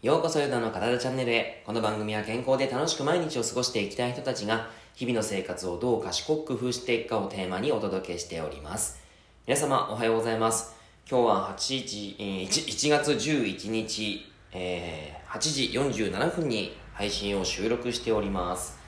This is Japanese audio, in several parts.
ようこそヨダの体チャンネルへ。この番組は健康で楽しく毎日を過ごしていきたい人たちが、日々の生活をどう賢く工夫していくかをテーマにお届けしております。皆様、おはようございます。今日は8時、1, 1月11日、えー、8時47分に配信を収録しております。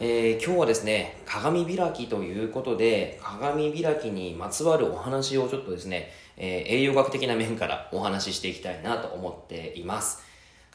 えー、今日はですね、鏡開きということで、鏡開きにまつわるお話をちょっとですね、えー、栄養学的な面からお話ししていきたいなと思っています。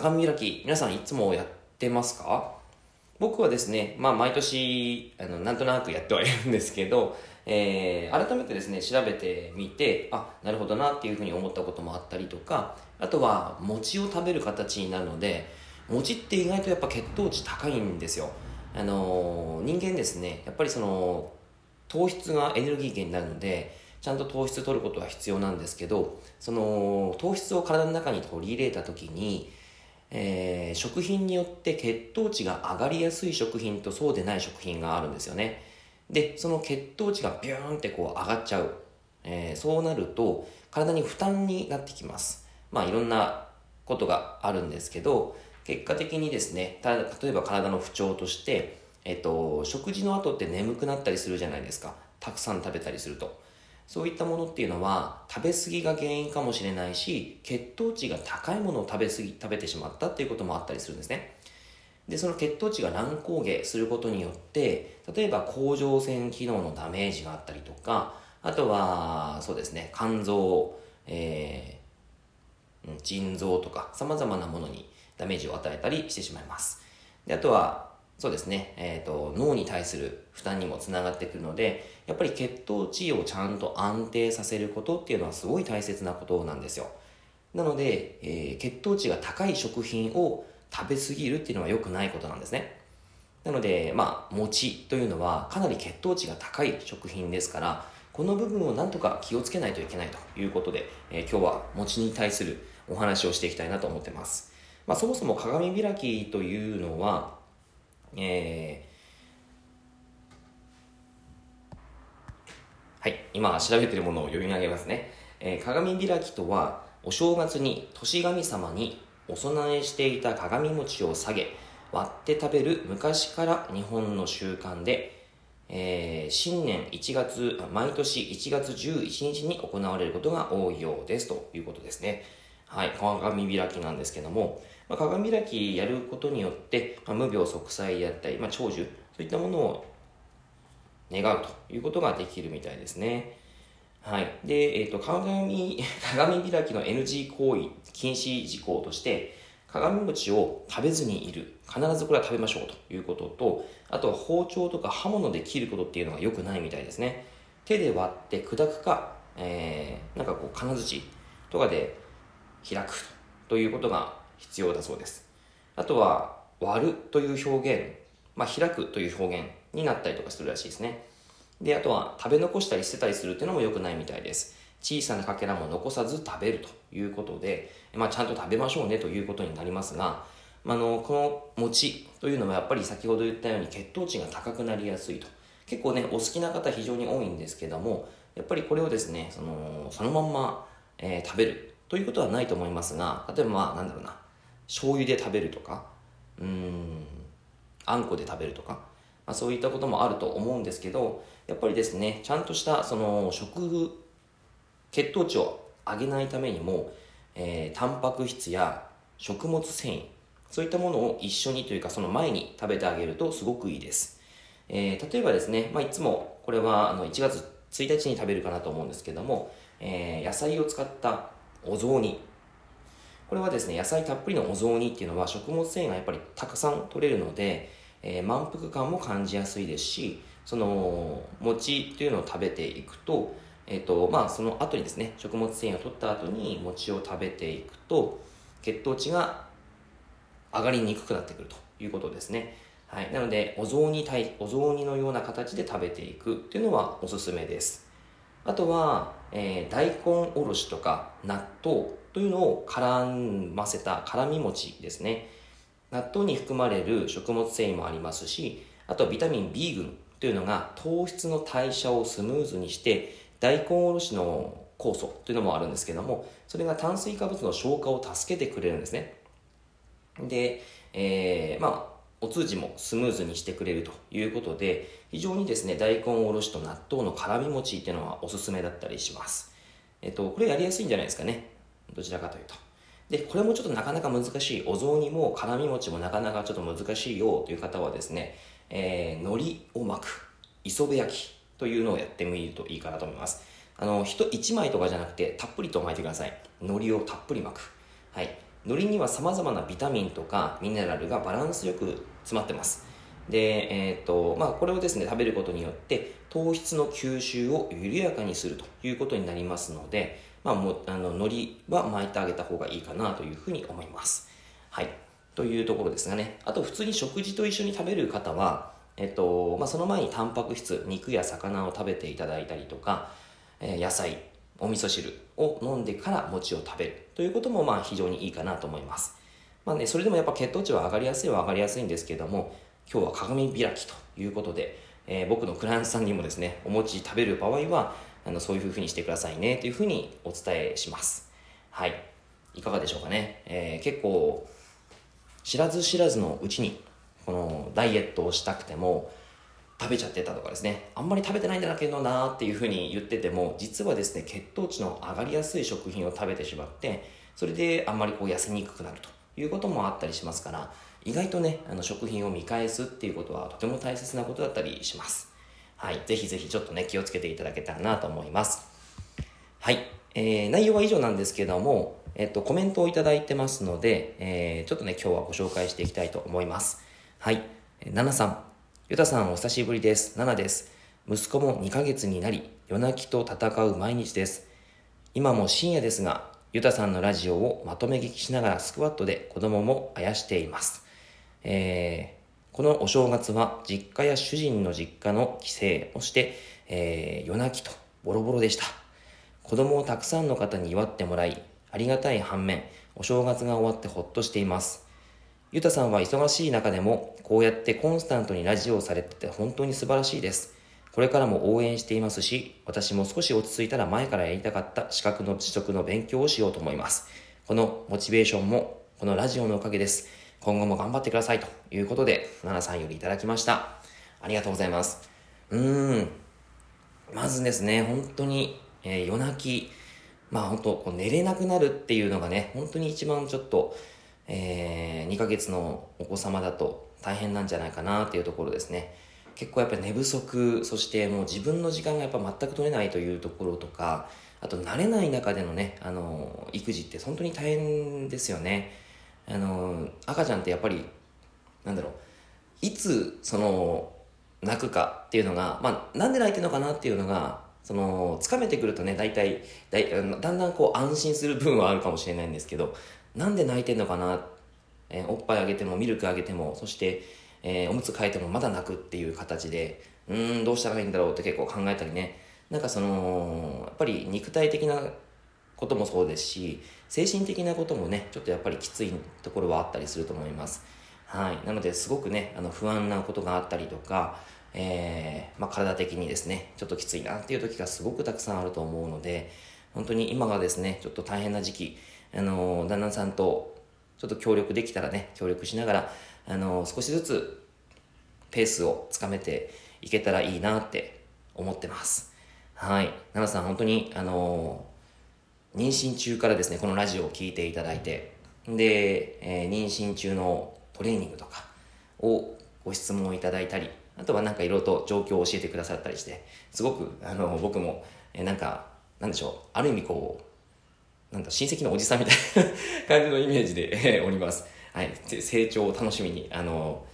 鏡開き、皆さんいつもやってますか？僕はですね、まあ毎年、あの、なんとなくやってはいるんですけど、えー、改めてですね、調べてみて、あ、なるほどなっていうふうに思ったこともあったりとか、あとは餅を食べる形になるので、餅って意外とやっぱ血糖値高いんですよ。あのー、人間ですね、やっぱりその、糖質がエネルギー源になるので、ちゃんと糖質取ることは必要なんですけど、その糖質を体の中に取り入れた時に、えー、食品によって血糖値が上がりやすい食品とそうでない食品があるんですよね。で、その血糖値がビューンってこう上がっちゃう。えー、そうなると体に負担になってきます。まあいろんなことがあるんですけど、結果的にですね、た例えば体の不調として、えっと、食事の後って眠くなったりするじゃないですか。たくさん食べたりすると。そういったものっていうのは食べ過ぎが原因かもしれないし血糖値が高いものを食べ過ぎ食べてしまったっていうこともあったりするんですね。でその血糖値が乱高下することによって例えば甲状腺機能のダメージがあったりとかあとはそうですね肝臓、えー、腎臓とか様々なものにダメージを与えたりしてしまいます。であとはそうですね、えーと、脳に対する負担にもつながってくるのでやっぱり血糖値をちゃんと安定させることっていうのはすごい大切なことなんですよ。なので、えー、血糖値が高い食品を食べ過ぎるっていうのは良くないことなんですね。なのでまあ餅というのはかなり血糖値が高い食品ですからこの部分をなんとか気をつけないといけないということで、えー、今日は餅に対するお話をしていきたいなと思ってます、まあ、そもそも鏡開きというのはえー、はい、今調べてるものを読み上げますね。えー、鏡開きとは、お正月に年神様にお供えしていた鏡餅を下げ、割って食べる昔から日本の習慣で、えー、新年1月、毎年1月11日に行われることが多いようですということですね。はい、鏡開きなんですけども、まあ、鏡開きやることによって、まあ、無病息災であったり、まあ、長寿、そういったものを願うということができるみたいですね。はい。で、えっ、ー、と、鏡、鏡開きの NG 行為、禁止事項として、鏡餅を食べずにいる。必ずこれは食べましょうということと、あとは包丁とか刃物で切ることっていうのが良くないみたいですね。手で割って砕くか、えー、なんかこう金槌とかで開くということが必要だそうです。あとは、割るという表現、まあ、開くという表現になったりとかするらしいですね。で、あとは食べ残したり捨てたりするっていうのも良くないみたいです。小さなかけらも残さず食べるということで、まあ、ちゃんと食べましょうねということになりますが、まあ、のこの餅というのはやっぱり先ほど言ったように血糖値が高くなりやすいと結構ねお好きな方非常に多いんですけどもやっぱりこれをですねそのそのまんま、えー、食べるということはないと思いますが例えばまあなんだろうな醤油で食べるとかうんあんこで食べるとか、まあ、そういったこともあると思うんですけどやっぱりですねちゃんとしたその食血糖値を上げないためにも、えー、タンパク質や食物繊維そういったものを一緒にというかその前に食べてあげるとすごくいいです、えー、例えばですね、まあ、いつもこれはあの1月1日に食べるかなと思うんですけども、えー、野菜を使ったお雑煮これはですね野菜たっぷりのお雑煮っていうのは食物繊維がやっぱりたくさん取れるので、えー、満腹感も感じやすいですしその餅っていうのを食べていくと,、えーとまあ、その後にですね食物繊維を取った後に餅を食べていくと血糖値が上がりにくくなってくるということですね。はい、なのでお雑煮対お雑煮のような形で食べていくっていうのはおすすめです。あとは、えー、大根おろしとか納豆というのを絡ませた辛み餅ですね。納豆に含まれる食物繊維もありますし、あとビタミン B 群というのが糖質の代謝をスムーズにして、大根おろしの酵素というのもあるんですけども、それが炭水化物の消化を助けてくれるんですね。で、えー、まあ、お通じもスムーズにしてくれるということで、非常にですね、大根おろしと納豆の辛み餅っていうのはおすすめだったりします。えっと、これやりやすいんじゃないですかね。どちらかというと。で、これもちょっとなかなか難しい。お雑煮も辛み餅もなかなかちょっと難しいよという方はですね、えー、海苔を巻く、磯辺焼きというのをやってみるといいかなと思います。あの、人1枚とかじゃなくて、たっぷりと巻いてください。海苔をたっぷり巻く。はい。海苔には様々なビタミンとかミネラルがバランスよく詰まってます。で、えっ、ー、と、まあ、これをですね、食べることによって、糖質の吸収を緩やかにするということになりますので、まあ、もあの海苔は巻いてあげた方がいいかなというふうに思います。はい。というところですがね。あと、普通に食事と一緒に食べる方は、えっと、まあ、その前にタンパク質、肉や魚を食べていただいたりとか、え、野菜、お味噌汁を飲んでから餅を食べるということも、まあ、非常にいいかなと思います。まあね、それでもやっぱ血糖値は上がりやすいは上がりやすいんですけども、今日は鏡開きということで、えー、僕のクライアントさんにもですね、お餅食べる場合は、あのそういうふうにしてくださいねというふうにお伝えします。はい。いかがでしょうかね。えー、結構、知らず知らずのうちに、このダイエットをしたくても、食べちゃってたとかですね、あんまり食べてないんだけどなーっていうふうに言ってても、実はですね、血糖値の上がりやすい食品を食べてしまって、それであんまりこう痩せにくくなるということもあったりしますから、意外とね、あの食品を見返すっていうことはとても大切なことだったりします。はい。ぜひぜひちょっとね、気をつけていただけたらなと思います。はい。えー、内容は以上なんですけども、えっと、コメントをいただいてますので、えー、ちょっとね、今日はご紹介していきたいと思います。はい。ナナさん。ゆたさんお久しぶりです。ナナです。息子も2ヶ月になり、夜泣きと戦う毎日です。今も深夜ですが、ゆたさんのラジオをまとめ聞きしながらスクワットで子供もあやしています。えー、このお正月は実家や主人の実家の帰省をして、えー、夜泣きとボロボロでした。子供をたくさんの方に祝ってもらい、ありがたい反面、お正月が終わってほっとしています。ゆたさんは忙しい中でも、こうやってコンスタントにラジオをされてて本当に素晴らしいです。これからも応援していますし、私も少し落ち着いたら前からやりたかった資格の取得の勉強をしようと思います。このモチベーションも、このラジオのおかげです。今後も頑張ってくださいということで、奈々さんよりいただきました。ありがとうございます。うーん。まずですね、本当に、えー、夜泣き、まあ本当、こう寝れなくなるっていうのがね、本当に一番ちょっと、えー、2ヶ月のお子様だと大変なんじゃないかなっていうところですね。結構やっぱり寝不足、そしてもう自分の時間がやっぱ全く取れないというところとか、あと慣れない中でのね、あの、育児って本当に大変ですよね。あの赤ちゃんってやっぱりなんだろういつその泣くかっていうのが、まあ、なんで泣いてるのかなっていうのがそのつかめてくるとね大体だいだんだんこう安心する部分はあるかもしれないんですけどなんで泣いてんのかな、えー、おっぱいあげてもミルクあげてもそして、えー、おむつ替えてもまだ泣くっていう形でうんどうしたらいいんだろうって結構考えたりねなんかそのやっぱり肉体的なこともそうですし、精神的なこともね、ちょっとやっぱりきついところはあったりすると思います。はい。なので、すごくね、あの、不安なことがあったりとか、えー、まあ、体的にですね、ちょっときついなっていう時がすごくたくさんあると思うので、本当に今がですね、ちょっと大変な時期、あの、旦那さんとちょっと協力できたらね、協力しながら、あの、少しずつペースをつかめていけたらいいなって思ってます。はい。奈々さん、本当に、あの妊娠中からですね、このラジオを聴いていただいて、で、えー、妊娠中のトレーニングとかをご質問いただいたり、あとはなんかいろいろと状況を教えてくださったりして、すごく、あの、僕も、えー、なんか、なんでしょう、ある意味こう、なんだ、親戚のおじさんみたいな感じのイメージで、え、おります。はい。成長を楽しみに、あの、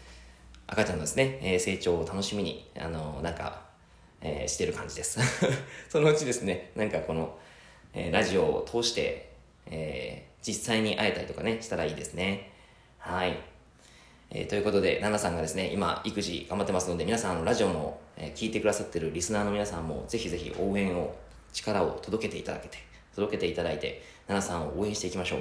赤ちゃんのですね、えー、成長を楽しみに、あの、なんか、えー、してる感じです。そのうちですね、なんかこの、えー、ラジオを通して、えー、実際に会えたりとかね、したらいいですね。はい。えー、ということで、ナナさんがですね、今、育児頑張ってますので、皆さん、あの、ラジオの、えー、聞いてくださってるリスナーの皆さんも、ぜひぜひ応援を、力を届けていただけて、届けていただいて、ナナさんを応援していきましょう。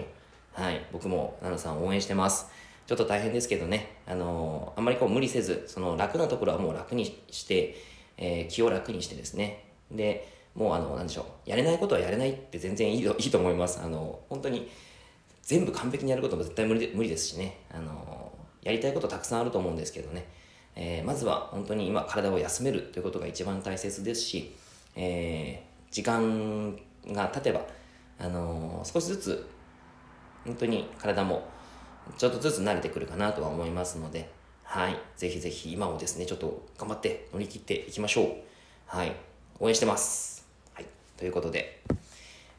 はい。僕も、ナナさんを応援してます。ちょっと大変ですけどね、あのー、あんまりこう無理せず、その楽なところはもう楽にして、えー、気を楽にしてですね、で、もうあの、なんでしょう、やれないことはやれないって全然いいいいと思います。あの、本当に、全部完璧にやることも絶対無理で無理ですしね、あのやりたいことたくさんあると思うんですけどね、えー、まずは本当に今体を休めるということが一番大切ですし、えー、時間が経てば、あの少しずつ本当に体もちょっとずつ慣れてくるかなとは思いますので、はい。ぜひぜひ今をですね、ちょっと頑張って乗り切っていきましょう。はい。応援してます。はい。ということで、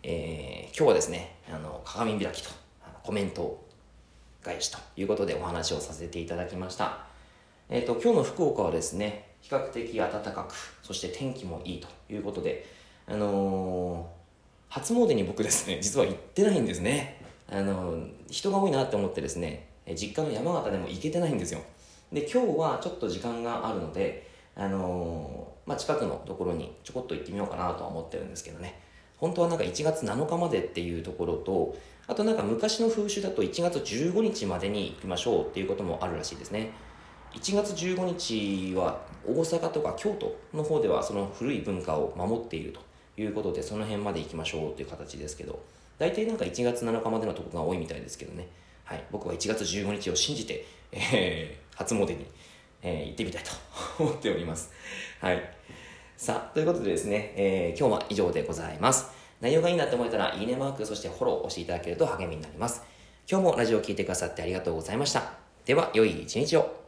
えー、今日はですね、あの、鏡開きとコメント返しということでお話をさせていただきました。えっ、ー、と、今日の福岡はですね、比較的暖かく、そして天気もいいということで、あの、初詣に僕ですね、実は行ってないんですね。あの、人が多いなって思ってですね、実家の山形でも行けてないんですよ。で、今日はちょっと時間があるので、あのまあ、近くのところにちょこっと行ってみようかなとは思ってるんですけどね。本当はなんか1月7日までっていうところと、あとなんか昔の風習だと1月15日までに行きましょうっていうこともあるらしいですね。1月15日は大阪とか京都の方ではその古い文化を守っているということでその辺まで行きましょうっていう形ですけど大体なんか1月7日までのとこが多いみたいですけどね。はい。僕は1月15日を信じて、えー、初詣に、えー、行ってみたいと思っております。はい。さあということでですね、えー、今日は以上でございます。内容がいいなって思えたらいいねマークそしてフォローを押していただけると励みになります。今日もラジオを聴いてくださってありがとうございました。では良い一日を。